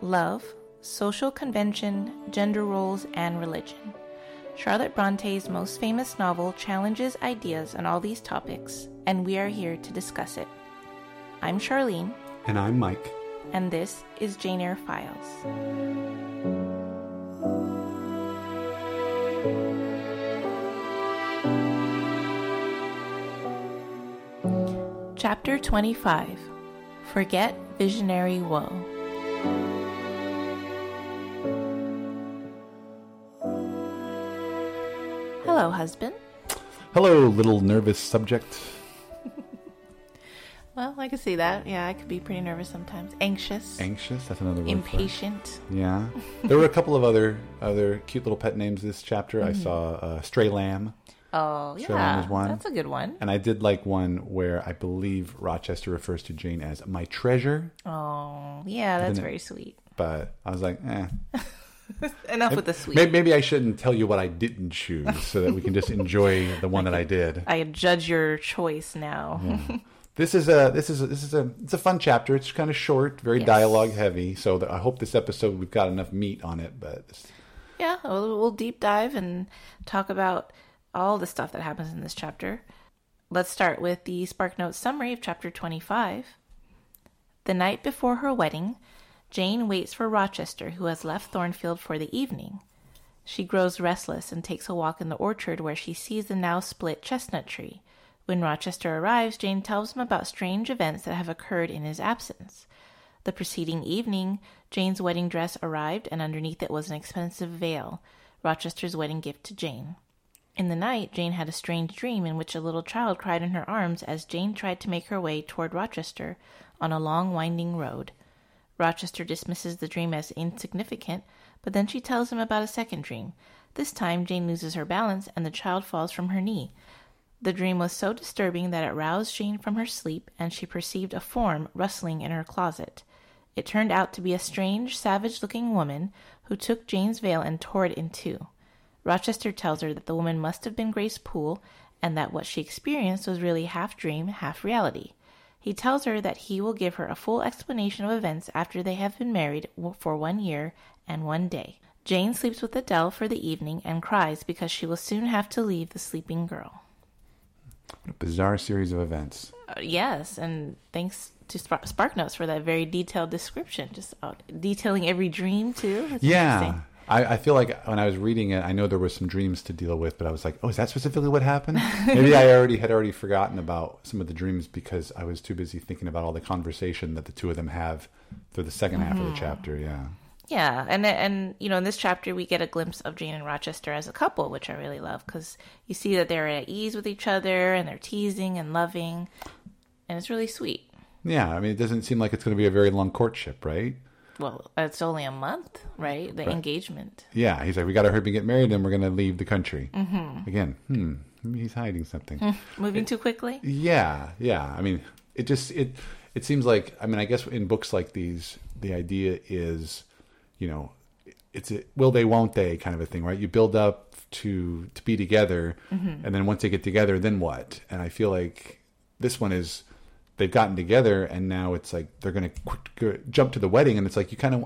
love, social convention, gender roles, and religion. Charlotte Bronte's most famous novel challenges ideas on all these topics, and we are here to discuss it. I'm Charlene, And I'm Mike. and this is Jane Eyre Files. Chapter 25 Forget Visionary Woe. Hello, husband. Hello, little nervous subject. Well, I can see that. Yeah, I could be pretty nervous sometimes. Anxious, Anxious. That's another word. impatient. Yeah. There were a couple of other other cute little pet names this chapter. Mm-hmm. I saw uh, Stray Lamb, Oh, yeah. there's one. That's a good one. and I did like one where I believe Rochester refers to Jane as my treasure. Oh, yeah, that's it? very sweet. But I was like, eh. Enough with the sweet. Maybe, maybe I shouldn't tell you what I didn't choose, so that we can just enjoy the one that I did. I judge your choice now. This is a this is a, this is a it's a fun chapter. It's kind of short, very Yes. dialogue heavy. So I hope this episode we've got enough meat on it. But Yeah, we'll, we'll deep dive and talk about all the stuff that happens in this chapter. Let's start with the Spark Notes summary of chapter 25. The night before her wedding, Jane waits for Rochester, who has left Thornfield for the evening. She grows restless and takes a walk in the orchard where she sees the now split chestnut tree. When Rochester arrives, Jane tells him about strange events that have occurred in his absence. The preceding evening, Jane's wedding dress arrived, and underneath it was an expensive veil, Rochester's wedding gift to Jane. In the night, Jane had a strange dream in which a little child cried in her arms as Jane tried to make her way toward Rochester on a long, winding road. Rochester dismisses the dream as insignificant, but then she tells him about a second dream. This time, Jane loses her balance and the child falls from her knee. The dream was so disturbing that it roused Jane from her sleep, and she perceived a form rustling in her closet. It turned out to be a strange, savage looking woman who took Jane's veil and tore it in two. Rochester tells her that the woman must have been Grace Poole, and that what she experienced was really half dream, half reality. He tells her that he will give her a full explanation of events after they have been married for one year and one day. Jane sleeps with Adele for the evening and cries because she will soon have to leave the sleeping girl. what a bizarre series of events. Uh, yes, and thanks to Spark, Spark Notes for that very detailed description, just uh, detailing every dream too. That's Yeah. I, I feel like when I was reading it, I know there was some dreams to deal with, but I was like, "Oh, is that specifically what happened?" Maybe I already had already forgotten about some of the dreams because I was too busy thinking about all the conversation that the two of them have through the 2nd half of Mm-hmm. the chapter. Yeah, Yeah, and and you know in this chapter we get a glimpse of Jane and Rochester as a couple, which I really love because you see that they're at ease with each other and they're teasing and loving, and it's really sweet. yeah. I mean, it doesn't seem like it's going to be a very long courtship, right? Well, it's only a month, right? The engagement. Yeah, he's like, "We got to hurry and get married, and we're going to leave the country." Mm-hmm. Again, hmm, he's hiding something. Moving too quickly. Yeah, yeah. I mean, it just it it seems like I mean, I guess in books like these, the idea is, you know, it's a will they, won't they kind of a thing, right? You build up to to be together, and then once they get together, then what? And I feel like this one is they've gotten together, and now it's like they're going to jump to the wedding, and it's like you kind of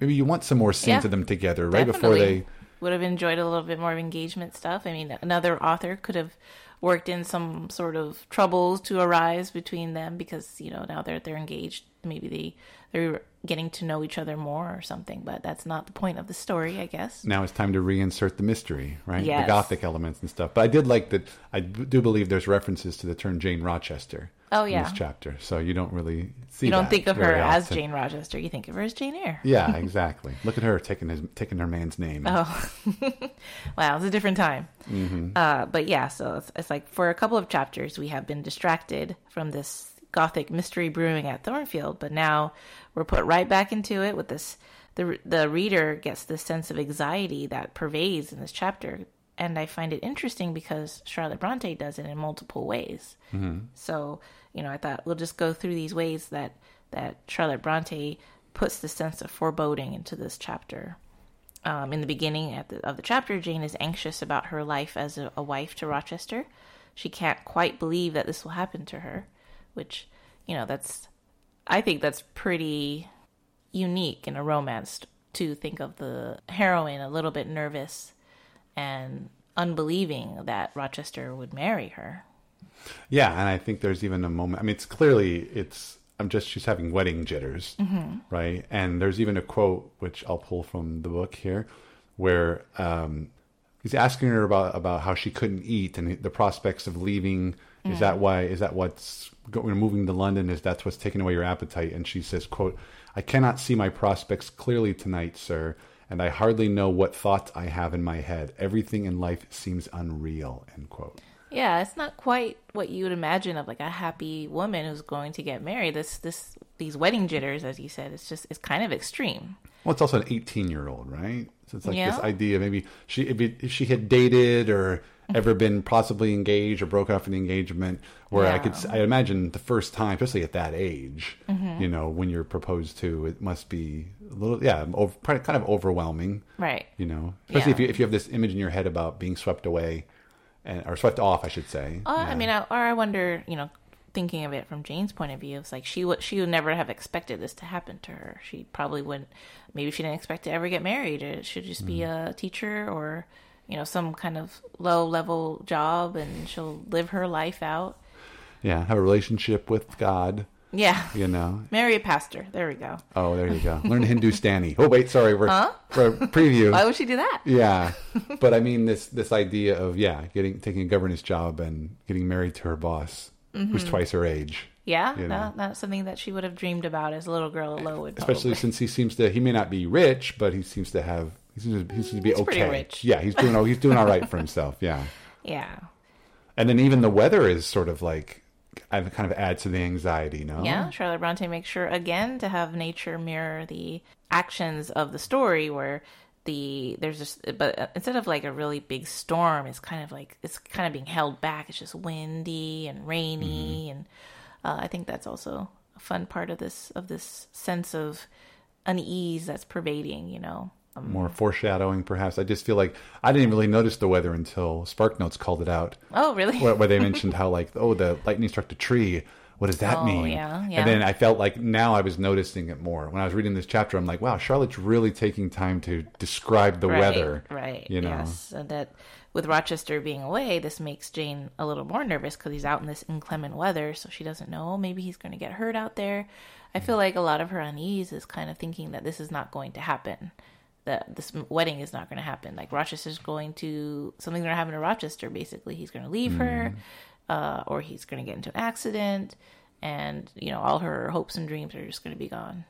maybe you want some more scenes Yeah, of them together right before they. would have enjoyed a little bit more of engagement stuff. I mean, another author could have worked in some sort of troubles to arise between them because you know now they're they're engaged. Maybe they they're getting to know each other more or something. But that's not the point of the story, I guess. now it's time to reinsert the mystery, right? Yes. The gothic elements and stuff. But I did like that. I do believe there's references to the term Jane Rochester. Oh, in yeah. this chapter. So you don't really see. You don't think of her very as. Jane Rochester. You think of her as Jane Eyre. Yeah, exactly. Look at her taking his taking her man's name. Oh, wow, it's a different time. Uh, but yeah, so it's, it's like for a couple of chapters, we have been distracted from this gothic mystery brewing at Thornfield, but now we're put right back into it with this. The the reader gets this sense of anxiety that pervades in this chapter, and I find it interesting because Charlotte Bronte does it in multiple ways. So you know, I thought we'll just go through these ways that that Charlotte Bronte puts the sense of foreboding into this chapter. Um, in the beginning at the, of the chapter, Jane is anxious about her life as a, a wife to Rochester. She can't quite believe that this will happen to her, which, you know, that's, I think that's pretty unique in a romance to think of the heroine a little bit nervous and unbelieving that Rochester would marry her. Yeah, and I think there's even a moment. I mean, it's clearly it's. I'm just she's having wedding jitters, right? And there's even a quote which I'll pull from the book here, where um, he's asking her about about how she couldn't eat and the prospects of leaving. Is that why? Is that what's going moving to London? Is that's what's taking away your appetite? And she says, "quote I cannot see my prospects clearly tonight, sir." And I hardly know what thoughts I have in my head. Everything in life seems unreal. End quote. Yeah, it's not quite what you would imagine of like a happy woman who's going to get married. This this these wedding jitters, as you said, it's just it's kind of extreme. Well, it's also an 18 year old, right? So it's like this idea maybe she if, it, if she had dated or ever been possibly engaged or broke off an engagement, where I could I imagine the first time, especially at that age, Mm-hmm. you know, when you're proposed to, it must be a little yeah, over, kind of overwhelming, Right. you know, especially if you if you have this image in your head about being swept away, and or swept off, I should say. Uh, Yeah. I mean, I, or I wonder, you know, thinking of it from Jane's point of view, it's like she would she would never have expected this to happen to her. She probably wouldn't. Maybe she didn't expect to ever get married. It should just be Mm. a teacher or you know some kind of low level job, and she'll live her life out. yeah, have a relationship with God, Yeah, you know. marry a pastor. There we go. Oh, there you go. Learn Hindustani. Oh, wait, sorry, we're, we're preview. Why would she do that? Yeah, but I mean this this idea of yeah, getting taking a governess job and getting married to her boss, who's Mm-hmm. twice her age. Yeah, You know. no, that's something that she would have dreamed about as a little girl at Lowood. Especially probably. since he seems to he may not be rich, but he seems to have he seems to, he seems to be He's okay. Yeah, he's doing oh, he's doing all right for himself. Yeah, yeah, and then even the weather is sort of like I kind of adds to the anxiety. No, Yeah, Charlotte Bronte makes sure again to have nature mirror the actions of the story where the there's just but instead of like a really big storm it's kind of like it's kind of being held back it's just windy and rainy and uh, I think that's also a fun part of this of this sense of unease that's pervading you know Um, more foreshadowing perhaps. I just feel like I didn't really notice the weather until Spark Notes called it out. oh really? Where, where they mentioned how like oh the lightning struck the tree. What does that Oh, mean? yeah, yeah. and then i felt like now i was noticing it more. When i was reading this chapter i'm like wow charlotte's really taking time to describe the right, weather right you know? yes. And that with rochester being away this makes jane a little more nervous because he's out in this inclement weather so she doesn't know "Oh, maybe he's going to get hurt out there. I mm. feel like a lot of her unease is kind of thinking that this is not going to happen that this wedding is not going to happen. Like rochester's going to something's going to happen to rochester basically. He's going to leave her uh, or he's going to get into an accident and you know all her hopes and dreams are just going to be gone.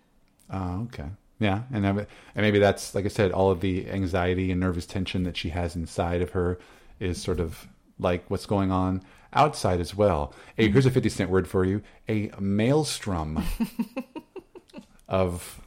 Oh okay. Yeah and and maybe that's like i said all of the anxiety and nervous tension that she has inside of her is sort of like what's going on outside as well. Hey here's a 50 cent word for you. A maelstrom of,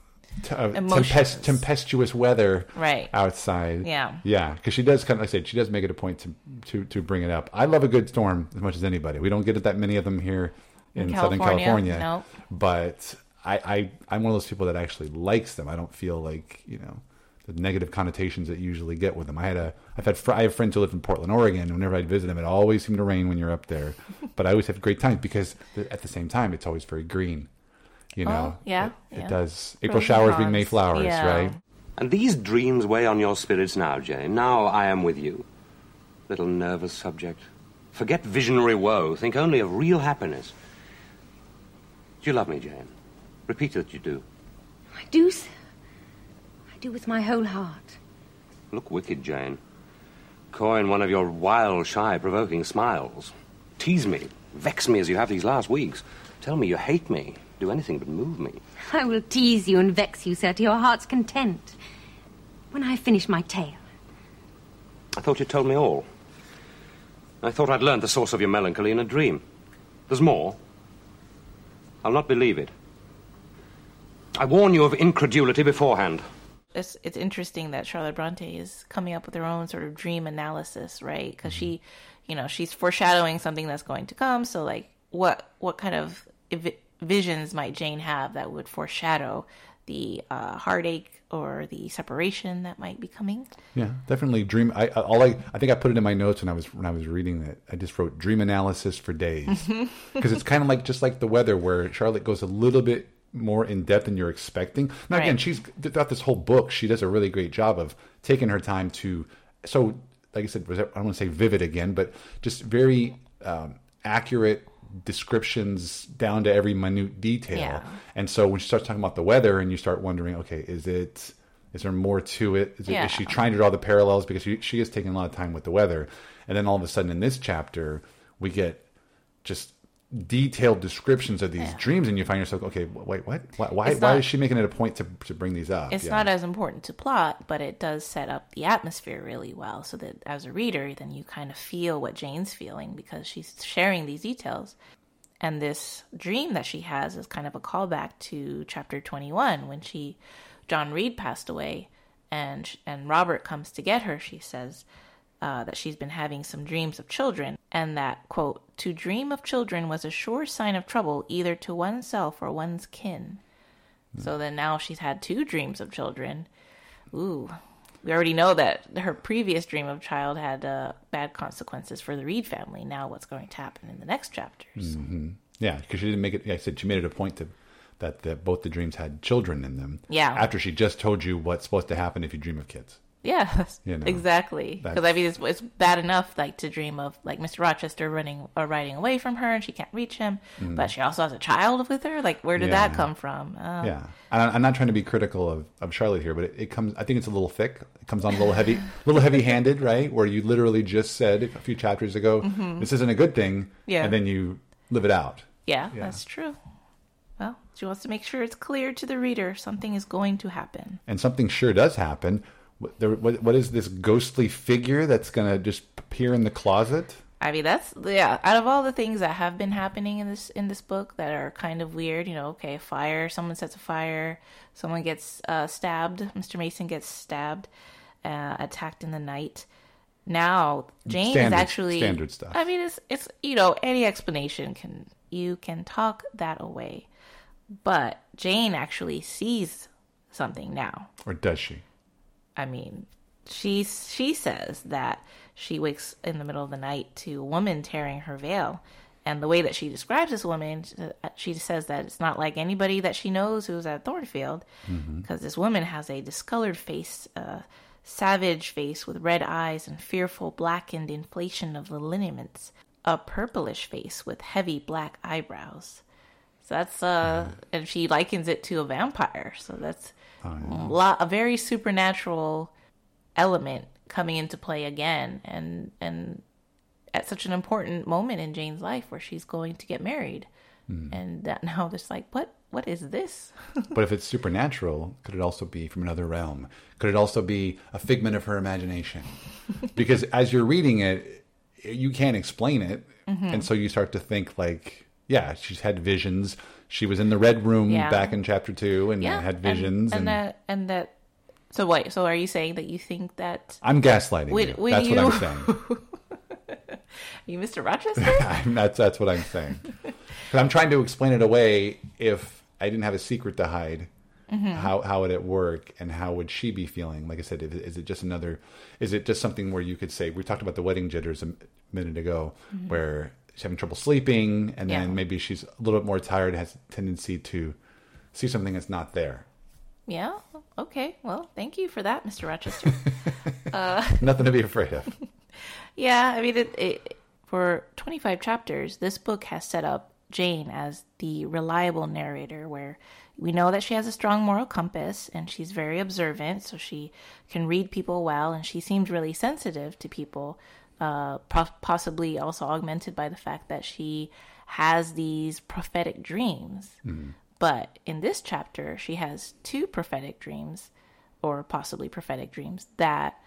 t- of tempest- tempestuous weather Right. outside. Yeah. yeah, because she does kind of like I said she does make it a point to to to bring it up. I love a good storm as much as anybody. We don't get it that many of them here in, In Southern California, California, no. but I, I I'm one of those people that actually likes them. I don't feel like you know the negative connotations that you usually get with them. I had a I've had fr- I have friends who live in Portland, Oregon. Whenever I'd visit them, it always seemed to rain when you're up there, but I always have great times because th- at the same time it's always very green. You know, Oh, yeah, it, it does. April Pros showers bring. May flowers, Yeah. right? And these dreams weigh on your spirits now, Jane. Now I am with you. Little nervous subject. Forget visionary woe. Think only of real happiness. Do you love me, Jane? Repeat that you do. I do, sir. I do with my whole heart. Look wicked, Jane. Coin one of your wild, shy, provoking smiles. Tease me. Vex me as you have these last weeks. Tell me you hate me. Do anything but move me. I will tease you and vex you, sir, to your heart's content. When I finish my tale. I thought you told me all. I thought I'd learned the source of your melancholy in a dream. There's more. I'll not believe it. I warn you of incredulity beforehand. it's it's interesting that Charlotte Bronte is coming up with her own sort of dream analysis, right? Because she, mm-hmm. you know, she's foreshadowing something that's going to come. So, like, what what kind of ev- visions might Jane have that would foreshadow the uh, heartache or the separation that might be coming? Yeah, definitely dream. I I- all I I think I put it in my notes when I was when I was reading it. I just wrote dream analysis for days because it's kind of like just like the weather where Charlotte goes a little bit more in depth than you're expecting. Now, again, she's throughout this whole book, she does a really great job of taking her time to. So, like I said, was I don't want to say vivid again, but just very um, accurate descriptions down to every minute detail. Yeah. And so when she starts talking about the weather, and you start wondering, okay, is it is there more to it? Is, it, Yeah. is she trying to draw the parallels because she, she is taking a lot of time with the weather, and then all of a sudden in this chapter we get just detailed descriptions of these Yeah. dreams, and you find yourself, okay, wait, what? Why? Why, It's why is she making it a point to to bring these up? It's Yeah. not as important to plot, but it does set up the atmosphere really well so that as a reader, then you kind of feel what Jane's feeling because she's sharing these details. And this dream that she has is kind of a callback to chapter 21 when she John Reed passed away and and Robert comes to get her. She says uh, that she's been having some dreams of children, and that, quote, to dream of children was a sure sign of trouble either to oneself or one's kin. So then now she's had two dreams of children. Ooh, we already know that her previous dream of child had uh, bad consequences for the Reed family. Now, what's going to happen in the next chapters? Yeah, because she didn't make it. Yeah, I said she made it a point to that the, both the dreams had children in them. Yeah. After she just told you what's supposed to happen if you dream of kids. Yeah, You know, exactly. Because I mean, it's, it's bad enough like to dream of like Mr. Rochester running or riding away from her, and she can't reach him. But she also has a child with her. Like, where did that Mm-hmm. Come from? Um, Yeah, and I- I'm not trying to be critical of, of Charlotte here, but it, it comes. I think it's a little thick. It comes on a little heavy, a little heavy-handed, right? Where you literally just said a few chapters ago, "This isn't a good thing," Mm-hmm. Yeah. and then you live it out. yeah, Yeah. that's true. Well, she wants to make sure it's clear to the reader something is going to happen. And something sure does happen. What, there, what, what is this ghostly figure that's going to just appear in the closet? I mean, that's yeah. Out of all the things that have been happening in this in this book that are kind of weird, you know, okay, fire. Someone sets a fire. Someone gets uh, stabbed. Mr. Mason gets stabbed, uh, attacked in the night. Now Jane Standard- is actually standard stuff. I mean, it's it's you know any explanation can you can talk that away, but Jane actually sees something now. Or does she? I mean, she she says that she wakes in the middle of the night to a woman tearing her veil, and the way that she describes this woman, she says that it's not like anybody that she knows who's at Thornfield, because this woman has a discolored face, a savage face with red eyes and fearful blackened inflation of the lineaments, a purplish face with heavy black eyebrows. So that's uh, and she likens it to a vampire. So that's a lot, a very supernatural element coming into play again, and and at such an important moment in Jane's life where she's going to get married, and that now there's like, what what is this? But if it's supernatural, could it also be from another realm? Could it also be a figment of her imagination? because as you're reading it, you can't explain it, Mm-hmm. and so you start to think like, yeah, she's had visions. She was in the red room Yeah. back in chapter two, and yeah, had visions. and, And, that and that. So wait, so are you saying that you think that I'm gaslighting Would- you. would That's what you- I'm saying. you, Mr. Rochester? I'm, that's that's what I'm saying. I'm trying to explain it away. If I didn't have a secret to hide, Mm-hmm. how how would it work, and how would she be feeling? Like I said, is, is it just another? Is it just something where you could say we talked about the wedding jitters a minute ago, where she's having trouble sleeping, and. Yeah. then maybe she's a little bit more tired, has a tendency to see something that's not there. yeah. Okay. Well, thank you for that, Mr. Rochester. Uh, Nothing to be afraid of. Yeah, I mean, it, it, for 25 chapters, this book has set up Jane as the reliable narrator, where we know that she has a strong moral compass and she's very observant, so she can read people well, and she seems really sensitive to people, uh, possibly also augmented by the fact that she has these prophetic dreams. But in this chapter, she has two prophetic dreams, or possibly prophetic dreams, that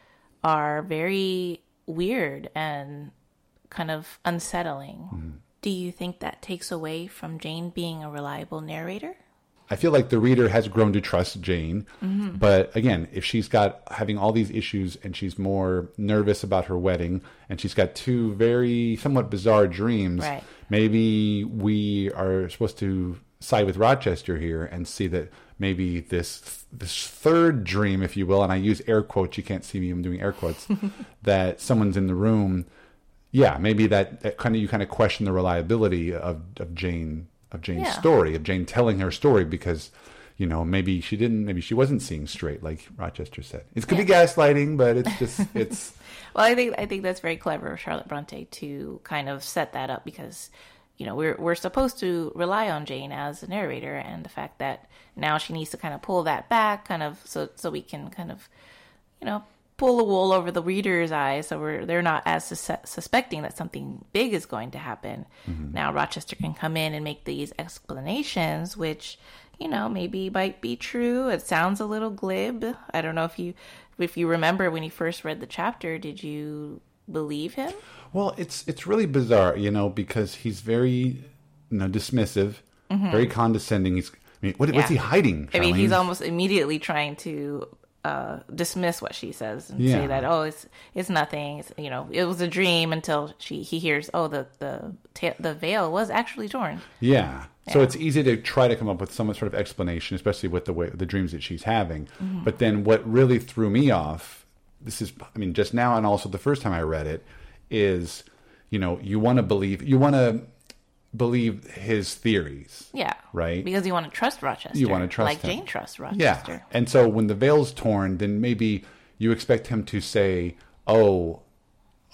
are very weird and kind of unsettling. Do you think that takes away from Jane being a reliable narrator? I feel like the reader has grown to trust Jane, Mm-hmm. but again, if she's got having all these issues and she's more nervous about her wedding and she's got two very somewhat bizarre dreams, Right. maybe we are supposed to side with Rochester here and see that maybe this this third dream, if you will, and I use air quotes, you can't see me, I'm doing air quotes, that someone's in the room. Yeah, maybe that, that kind of you kind of question the reliability of of Jane of Jane's Yeah. story, of Jane telling her story, because you know maybe she didn't, maybe she wasn't seeing straight, like Rochester said. It could be gaslighting, but it's just it's Well, I think I think that's very clever of Charlotte Bronte to kind of set that up because you know we're we're supposed to rely on Jane as a narrator, and the fact that now she needs to kind of pull that back, kind of so so we can kind of you know pull the wool over the reader's eyes, so we're they're not as sus- suspecting that something big is going to happen. Now Rochester can come in and make these explanations, which you know maybe might be true. It sounds a little glib. I don't know if you if you remember when you first read the chapter, did you believe him? Well, it's it's really bizarre, you know, because he's very, you know, dismissive, very condescending. He's, I mean, what, what's Mm-hmm. He hiding? I mean, he's almost immediately trying to uh, dismiss what she says and Yeah. say that oh, it's it's nothing. It's, you know, it was a dream until she he hears oh the the ta- the veil was actually torn. Yeah. So it's easy to try to come up with some sort of explanation, especially with the way the dreams that she's having. Mm-hmm. But then what really threw me off, this is, I mean, just now and also the first time I read it, is, you know, you want to believe, you want to believe his theories. Yeah, Right. Because you want to trust Rochester. You wanna trust like him. Jane trusts Rochester. Yeah. And so when the veil's torn, then maybe you expect him to say, "Oh,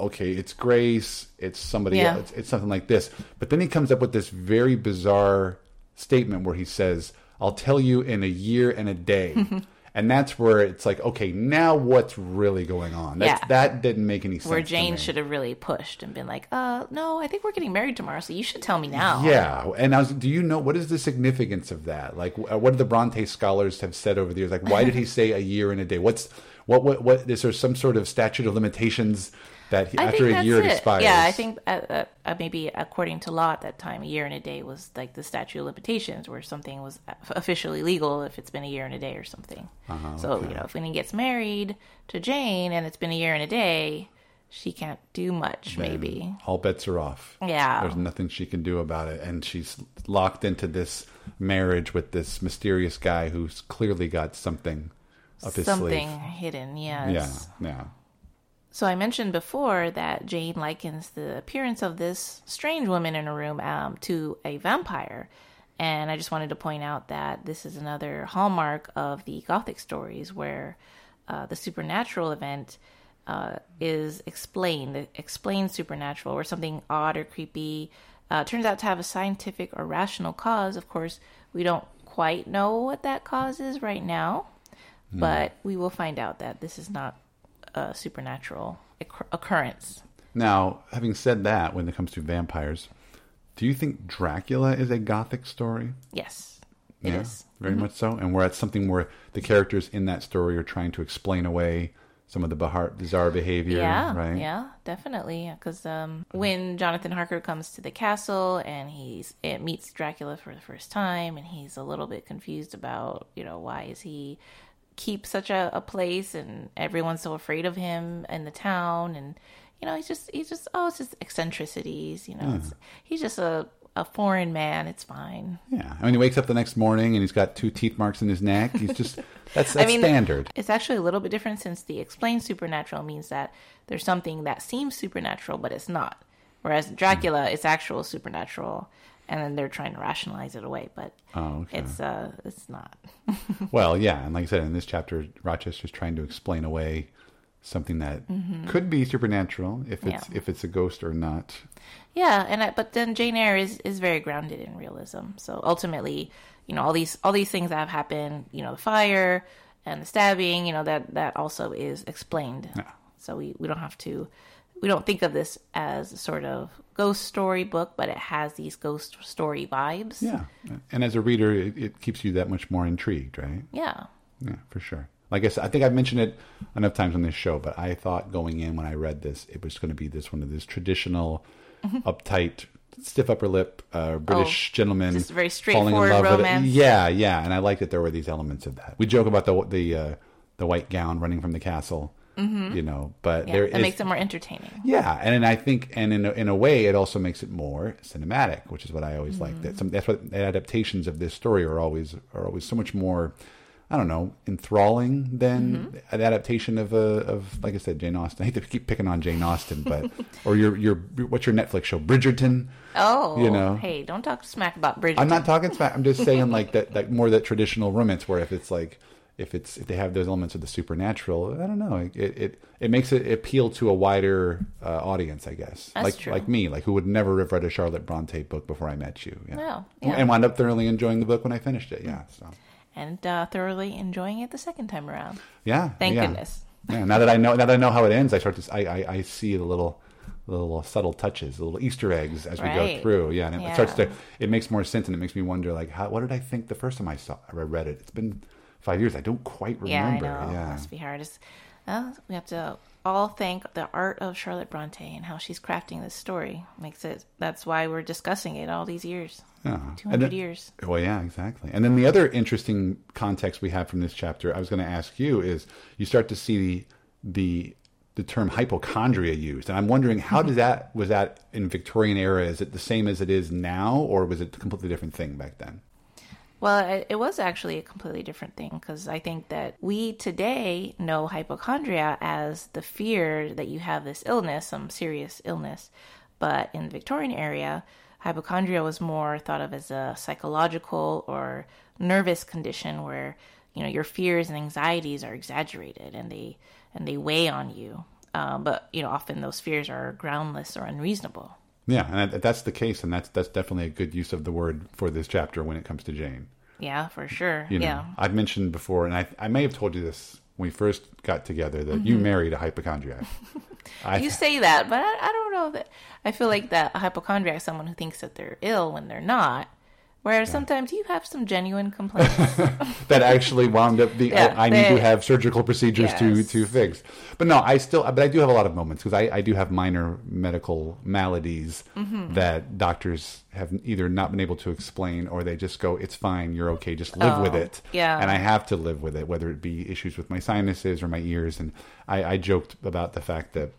okay, it's Grace, it's somebody Yeah. else, it's something like this." But then he comes up with this very bizarre statement where he says, "I'll tell you in a year and a day." and that's where it's like, okay, now what's really going on? That's, Yeah. That didn't make any sense. Where Jane should have really pushed and been like, "Uh, no, I think we're getting married tomorrow, so you should tell me now." Yeah, and I was, do you know what is the significance of that? Like, what do the Bronte scholars have said over the years? Like, why did he say a year and a day? What's what? What? What? Is there some sort of statute of limitations that he, after a year it expires? Yeah, I think uh, uh, uh, maybe according to law at that time, a year and a day was like the statute of limitations, where something was officially legal if it's been a year and a day or something. Uh-huh, so you know, if when he gets married to Jane and it's been a year and a day, she can't do much. Maybe. all bets are off. Yeah. there's nothing she can do about it, and she's locked into this marriage with this mysterious guy who's clearly got something up his Something hidden, yes. Yeah, yeah. So I mentioned before that Jane likens the appearance of this strange woman in a room um, to a vampire. And I just wanted to point out that this is another hallmark of the Gothic stories where uh, the supernatural event uh, is explained, the explained supernatural, or something odd or creepy uh, turns out to have a scientific or rational cause. Of course, we don't quite know what that cause is right now, but we will find out that this is not supernatural occur- occurrence. Now, having said that, when it comes to vampires, do you think Dracula is a Gothic story? Yes, it is. Mm-hmm. very much so. And where it's something where the characters in that story are trying to explain away some of the bizarre, bizarre behavior, Yeah, right? yeah, definitely. Because um, when Jonathan Harker comes to the castle and he's it meets Dracula for the first time, and he's a little bit confused about you know why is he keep such a, a place and everyone's so afraid of him in the town and you know he's just he's just oh it's just eccentricities you know it's, hmm. he's just a, a foreign man it's fine Yeah. I mean, he wakes up the next morning and he's got two teeth marks in his neck. He's just that's that's I mean, standard. It's actually a little bit different since the explained supernatural means that there's something that seems supernatural, but it's not. Whereas Dracula, it's actual supernatural, and then they're trying to rationalize it away, but Oh, okay. it's uh, it's not. Well, yeah, and like I said, in this chapter, Rochester's trying to explain away something that could be supernatural if it's Mm-hmm. Yeah. if it's a ghost or not. Yeah, and I, but then Jane Eyre is is very grounded in realism. So ultimately, you know, all these all these things that have happened, you know, the fire and the stabbing, you know, that that also is explained. Yeah. So we we don't have to we don't think of this as sort of ghost story book, but it has these ghost story vibes. Yeah, and as a reader, it, it keeps you that much more intrigued, right? Yeah. Yeah, for sure. Like I said, I think I've mentioned it enough times on this show, but I thought going in when I read this, it was going to be this one of this traditional, uptight, stiff upper lip uh, British Mm-hmm. Oh, gentleman, just very falling in straightforward love with it. romance. Yeah, yeah, and I liked that there were these elements of that. We joke about the the uh, the white gown running from the castle, you know, but Mm-hmm. Yeah. there that is- makes it more entertaining. yeah, and, and I think, and in a, in a way, it also makes it more cinematic, which is what I always like. That some, that's what the adaptations of this story are always are always so much more I don't know, enthralling than Mm-hmm. an adaptation of a of like I said, Jane Austen. I hate to keep picking on Jane Austen, but or your your what's your Netflix show, Bridgerton. Oh, You know. Hey, don't talk smack about Bridget. I'm not talking smack. I'm just saying like that, that more that traditional romance where if it's like if it's if they have those elements of the supernatural, I don't know. It it, it makes it appeal to a wider uh, audience, I guess. That's like true. like me, like who would never have read a Charlotte Bronte book before I met you. Yeah. No, yeah. And wound up thoroughly enjoying the book when I finished it. Yeah. So and uh, thoroughly enjoying it the second time around. yeah. Thank yeah. goodness. Yeah. Now that I know now that I know how it ends, I start to I I, I see the little little subtle touches, the little Easter eggs as we go through. Yeah, and it Yeah. starts to it makes more sense, and it makes me wonder like how what did I think the first time I saw I read it? It's been five years. I don't quite remember. Yeah, I know. Yeah. Must be hard. It's, well, we have to all thank the art of Charlotte Bronte and how she's crafting this story. Makes it. That's why we're discussing it all these years. Yeah. Two And hundred then- years. Well, yeah, exactly. And then the other interesting context we have from this chapter, I was going to ask you, is you start to see the the the term hypochondria used, and I'm wondering how does mm-hmm. that was that in Victorian era? Is it the same as it is now, or was it a completely different thing back then? Well, it, was actually a completely different thing because I think that we today know hypochondria as the fear that you have this illness, some serious illness. But in the Victorian era, hypochondria was more thought of as a psychological or nervous condition where you know your fears and anxieties are exaggerated and they and they weigh on you. Um, but you know, often those fears are groundless or unreasonable. Yeah, and that, that's the case, and that's that's definitely a good use of the word for this chapter when it comes to Jane. Yeah, for sure. You know, yeah. I've mentioned before, and I I may have told you this when we first got together that you married a hypochondriac. I, Mm-hmm. You say that, but I, I don't know that. I feel like that a hypochondriac is someone who thinks that they're ill when they're not. Whereas sometimes you have some genuine complaints. that actually wound up being Yeah, I, I need to have surgical procedures to Yes. to fix. But no, I still but I do have a lot of moments because I, I do have minor medical maladies Mm-hmm. that doctors have either not been able to explain or they just go it's fine you're okay just live with Oh, it yeah. and I have to live with it whether it be issues with my sinuses or my ears and I, I joked about the fact that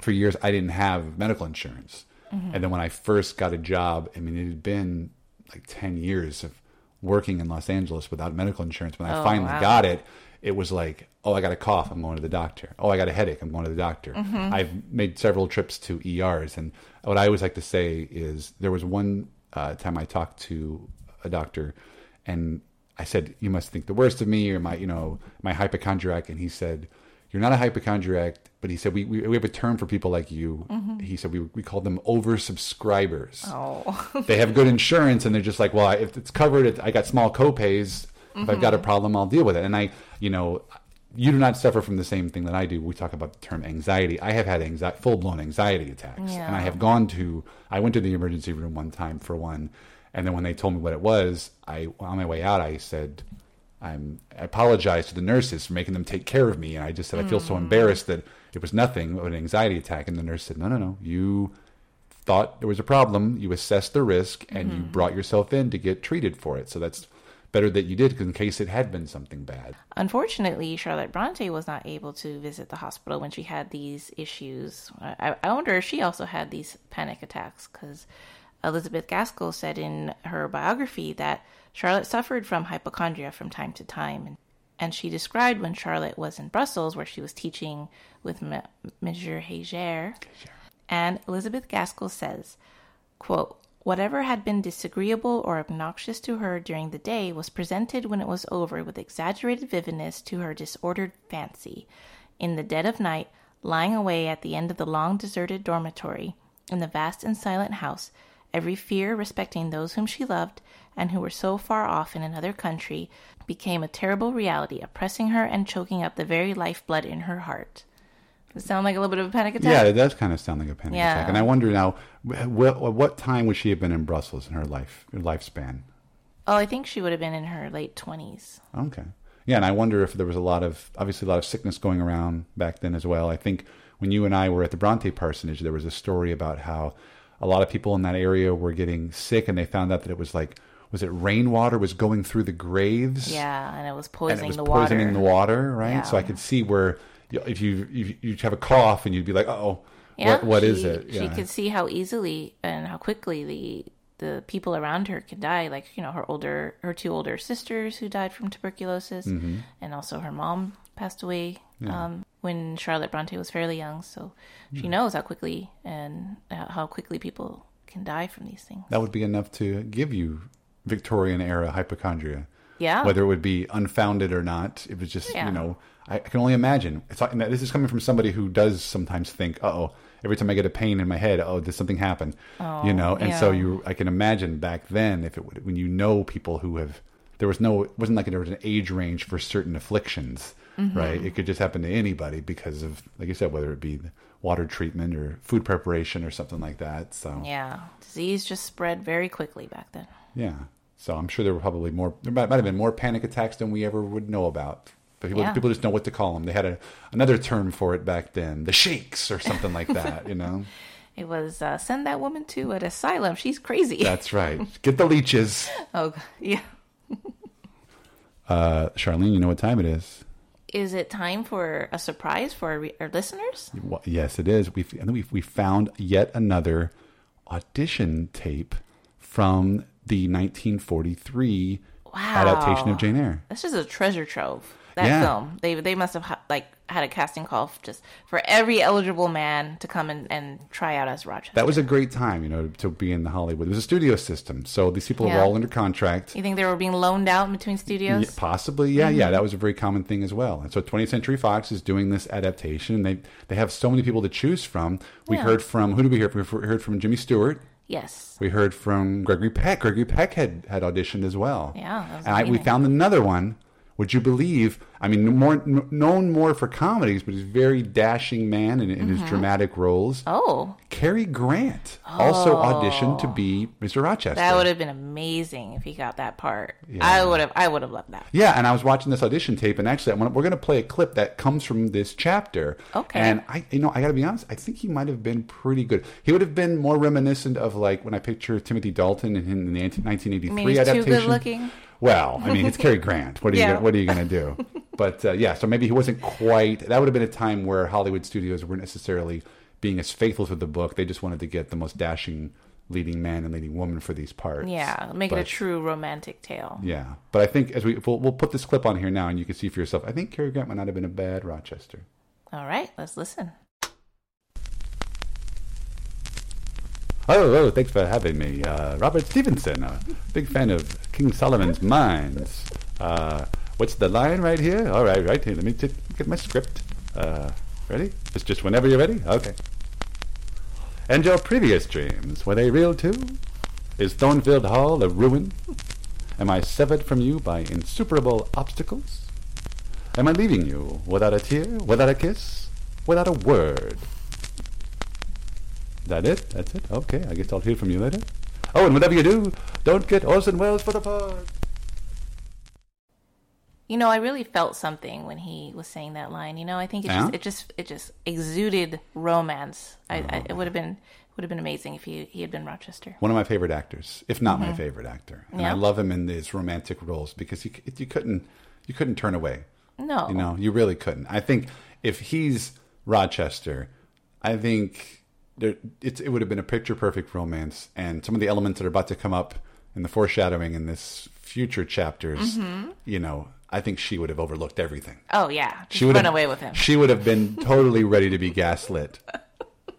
for years I didn't have medical insurance. Mm-hmm. And then when I first got a job, I mean, it had been like 10 years of working in Los Angeles without medical insurance. When I Oh, finally wow. got it, it was like, oh, I got a cough, I'm going to the doctor. Oh, I got a headache, I'm going to the doctor. Mm-hmm. I've made several trips to ERs. And what I always like to say is there was one uh, time I talked to a doctor and I said, you must think the worst of me or my, you know, my hypochondriac. And he said, you're not a hypochondriac, but he said, we, we, we have a term for people like you. Mm-hmm. He said, we, we call them oversubscribers. oh, They have good insurance and they're just like, well, I- if it's covered, it, I got small copays. If I've got a mm-hmm. problem, I'll deal with it. And I, you know, you do not suffer from the same thing that I do. We talk about the term anxiety. I have had anxiety, full blown anxiety attacks, and I have gone to. I went to the emergency room one time for one, and then when they told me what it was, I on my way out, I said, I'm, I apologize to the nurses for making them take care of me, and I just said I feel so mm. embarrassed that it was nothing but an anxiety attack, and the nurse said, No, no, no, you thought there was a problem, you assessed the risk, and you mm-hmm. brought yourself in to get treated for it. So that's better that you did in case it had been something bad. unfortunately, Charlotte Bronte was not able to visit the hospital when she had these issues. I, I wonder if she also had these panic attacks because Elizabeth Gaskell said in her biography that Charlotte suffered from hypochondria from time to time. And, she described when Charlotte was in Brussels, where she was teaching with M- Monsieur Heger. And Elizabeth Gaskell says, quote, Whatever had been disagreeable or obnoxious to her during the day was presented when it was over with exaggerated vividness to her disordered fancy. In the dead of night, lying away at the end of the long deserted dormitory, in the vast and silent house, every fear respecting those whom she loved and who were so far off in another country became a terrible reality, oppressing her and choking up the very lifeblood in her heart. Does it sound like a little bit of a panic attack? Yeah, it does kind of sound like a panic Yeah. attack. And I wonder now, wh- wh- what time would she have been in Brussels in her life her lifespan? Oh, I think she would have been in her late 20s. Okay. Yeah, and I wonder if there was a lot of obviously a lot of sickness going around back then as well. I think when you and I were at the Bronte parsonage, there was a story about how a lot of people in that area were getting sick, and they found out that it was like was it rainwater was going through the graves? Yeah, and it was and poisoning it was the poisoning water. the water, right? Yeah. So I could see where if you if you have a cough and you'd be like, oh, Yeah, what what is she- it? She could see how easily and how quickly the the people around her can die, like you know her older her two older sisters who died from tuberculosis, and also her mom passed away um, when Charlotte Bronte was fairly young. So she knows how quickly and how quickly people can die from these things. That would be enough to give you Victorian era hypochondria. Yeah. Whether it would be unfounded or not, it was just Yeah. you know I, I can only imagine. It's like, this is coming from somebody who does sometimes think, "Uh oh." Every time I get a pain in my head, oh, did something happen? you know, and so you, I can imagine back then if it would, when you know people who have, there was no, it wasn't like there was an age range for certain afflictions, Mm-hmm. right? It could just happen to anybody because of, like you said, whether it be water treatment or food preparation or something like that. So Yeah, disease just spread very quickly back then. Yeah. So I'm sure there were probably more. There might, might have been more panic attacks than we ever would know about. But people, Yeah. people just know what to call them. They had a, another term for it back then, the shakes or something like that. You know, It was uh, send that woman to an asylum. She's crazy. that's right. Get the leeches, oh, yeah. uh, Charlene. You know what time it is. Is it time for a surprise for our, re- our listeners? Well, yes, it is. We and we we found yet another audition tape from the 1943 adaptation of Jane Eyre. This is a treasure trove. That Yeah. film. They they must have ha- like had a casting call just for every eligible man to come and, and try out as Rochester. That was a great time, you know, to be in the Hollywood. It was a studio system, so these people were all under contract. you think they were being loaned out in between studios? Yeah, possibly, yeah, yeah. Mm-hmm. That was a very common thing as well. And so 20th Century Fox is doing this adaptation, and they they have so many people to choose from. We Yeah. heard from who did we hear? from? We heard from Jimmy Stewart. Yes. We heard from Gregory Peck. Gregory Peck had had auditioned as well. Yeah, that was and I, we found another one. Would you believe? I mean, more n- known more for comedies, but he's a very dashing man in, in his mm-hmm. dramatic roles. Oh, Cary Grant also oh. auditioned to be Mr. Rochester. that would have been amazing if he got that part. Yeah. I would have. I would have loved that. Yeah, and I was watching this audition tape, and actually, we're going to play a clip that comes from this chapter. Okay. And I, you know, I got to be honest. I think he might have been pretty good. He would have been more reminiscent of like when I picture Timothy Dalton in, in the 1983 You mean he's too adaptation. good looking? Well, I mean, it's Cary Grant. What are you Yeah. gonna, What are you going to do? But uh, yeah, so maybe he wasn't quite. That would have been a time where Hollywood studios weren't necessarily being as faithful to the book. They just wanted to get the most dashing leading man and leading woman for these parts. Yeah, make it a true romantic tale. yeah, but I think as we we'll, we'll put this clip on here now, and you can see for yourself. I think Cary Grant might not have been a bad Rochester. All right, let's listen. Oh, oh, thanks for having me, uh, Robert Stevenson. A big fan of King Solomon's Mines. Uh, what's the line right here? All right, right here. Let me t- get my script. Uh, ready? It's just whenever you're ready. Okay. And your previous dreams were they real too? Is Thornfield Hall a ruin? Am I severed from you by insuperable obstacles? Am I leaving you without a tear, without a kiss, without a word? That it? That's it? Okay, I guess I'll hear from you later. Oh, and whatever you do, don't get Orson Welles for the part. You know, I really felt something when he was saying that line. You know, I think it Yeah? just it just it just exuded romance. I, I oh. it would have been would have been amazing if he he had been Rochester. One of my favorite actors, if not my mm-hmm. favorite actor, and I love him in these romantic roles because you you couldn't you couldn't turn away. No, You know, you really couldn't. I think if he's Rochester, I think there, it's, it would have been a picture perfect romance. And some of the elements that are about to come up in the foreshadowing in this future chapters, Mm-hmm. you know, I think she would have overlooked everything. Oh yeah, just She would run have, away with him. She would have been totally ready to be gaslit.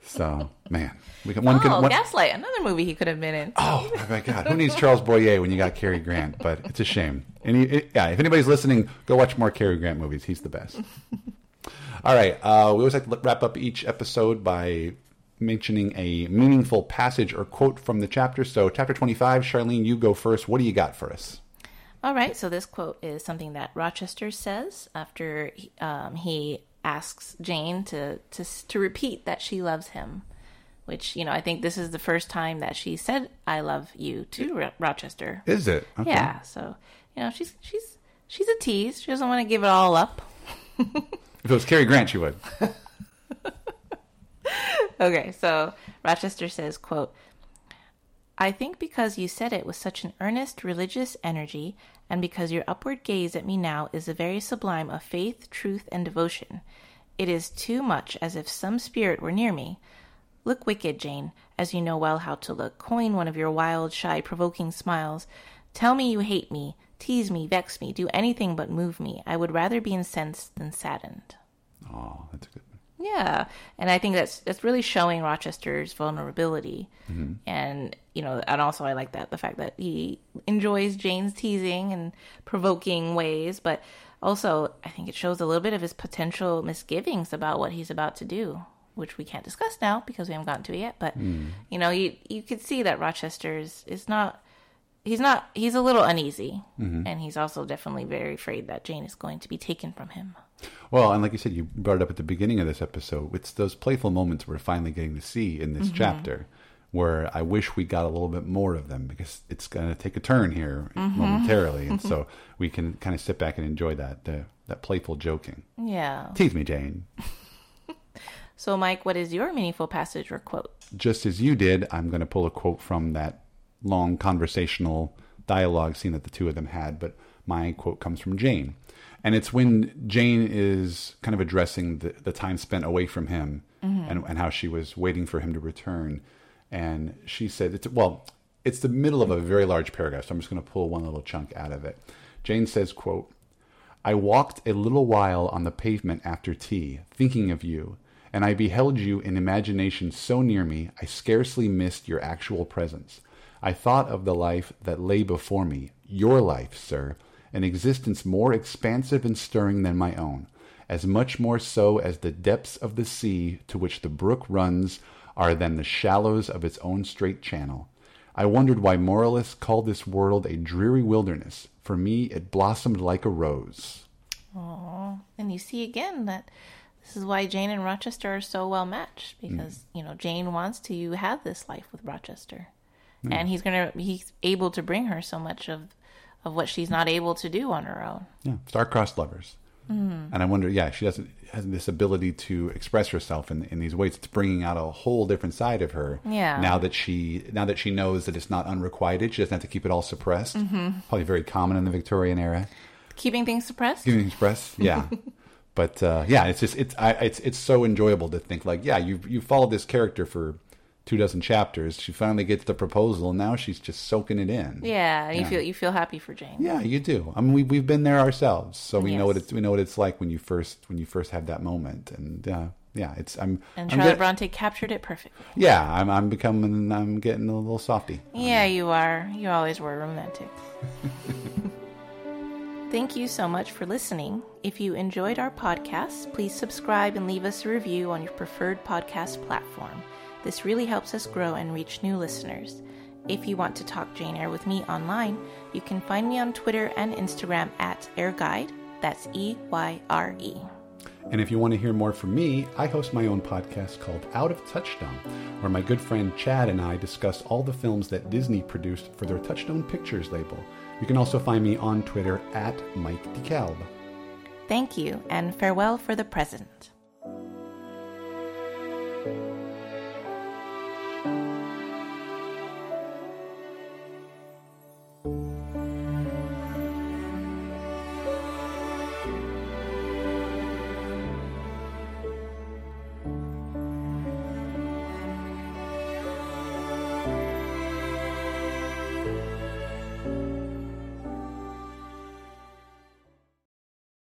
So, man, we can, one oh, can. One, Gaslight, another movie he could have been in. Oh my God! Who needs Charles Boyer when you got Cary Grant? But it's a shame. And he, it- yeah, if anybody's listening, go watch more Cary Grant movies. He's the best. All right. Uh, we always like to wrap up each episode by mentioning a meaningful passage or quote from the chapter. So, chapter twenty-five. Charlene, you go first. What do you got for us? All right, so this quote is something that Rochester says after um, he asks Jane to, to to repeat that she loves him, which you know I think this is the first time that she said "I love you" to Ro- Rochester. Is it? Okay. Yeah, so you know she's she's she's a tease. She doesn't want to give it all up. If it was Cary Grant, she would. Okay, so Rochester says, quote, I think because you said it with such an earnest religious energy, and because your upward gaze at me now is the very sublime of faith, truth, and devotion, it is too much as if some spirit were near me. Look wicked, Jane, as you know well how to look. Coin one of your wild, shy, provoking smiles. Tell me you hate me, tease me, vex me, do anything but move me. I would rather be incensed than saddened. Oh, that's a good. Yeah, and I think that's that's really showing Rochester's vulnerability, mm-hmm. and you know, and also I like that the fact that he enjoys Jane's teasing and provoking ways, but also I think it shows a little bit of his potential misgivings about what he's about to do, which we can't discuss now because we haven't gotten to it yet. But hmm. you know, you you could see that Rochester is, is not. He's not. He's a little uneasy, mm-hmm. and he's also definitely very afraid that Jane is going to be taken from him. Well, and like you said, you brought it up at the beginning of this episode. It's those playful moments we're finally getting to see in this chapter, where I wish we got a little bit more of them because it's going to take a turn here momentarily, and so we can kind of sit back and enjoy that uh, that playful joking. Yeah. Tease me, Jane. So, Mike, what is your meaningful passage or quote? Just as you did, I'm going to pull a quote from that long conversational dialogue scene that the two of them had, but my quote comes from Jane. And it's when Jane is kind of addressing the, the time spent away from him mm-hmm. and, and how she was waiting for him to return. And she said, it's, well, it's the middle of a very large paragraph, so I'm just going to pull one little chunk out of it. Jane says, quote, I walked a little while on the pavement after tea, thinking of you, and I beheld you in imagination so near me I scarcely missed your actual presence. I thought of the life that lay before me, your life, sir, an existence more expansive and stirring than my own, as much more so as the depths of the sea to which the brook runs are than the shallows of its own straight channel. I wondered why moralists call this world a dreary wilderness. For me, it blossomed like a rose. And you see again that this is why Jane and Rochester are so well matched mm. because you know Jane wants to have this life with Rochester, mm. and he's gonna he's able to bring her so much of of what she's not able to do on her own. Yeah, star-crossed lovers. And I wonder, yeah, she doesn't has this ability to express herself in in these ways. It's bringing out a whole different side of her. Yeah. Now that she now that she knows that it's not unrequited, she doesn't have to keep it all suppressed. Probably very common in the Victorian era. Keeping things suppressed. Keeping things suppressed, yeah. but uh, yeah, it's just it's I, it's it's so enjoyable to think like, yeah, you you followed this character for two dozen chapters. She finally gets the proposal, and now she's just soaking it in. Yeah, you Yeah. feel you feel happy for Jane. Yeah, you do. I mean, we we've been there ourselves, so we know what it's we know what it's like when you first when you first have that moment, and uh, yeah, it's I'm And I'm Charlotte get- Bronte captured it perfectly. yeah, I'm I'm becoming I'm getting a little softy. Yeah, you are. You always were romantic. Thank you so much for listening. If you enjoyed our podcast, please subscribe and leave us a review on your preferred podcast platform. This really helps us grow and reach new listeners. If you want to talk Jane Eyre with me online, you can find me on Twitter and Instagram at EyreGuide. That's E Y R E. And if you want to hear more from me, I host my own podcast called Out of Touchstone, where my good friend Chad and I discuss all the films that Disney produced for their Touchstone Pictures label. You can also find me on Twitter at Mike DeKalb. Thank you, and farewell for the present.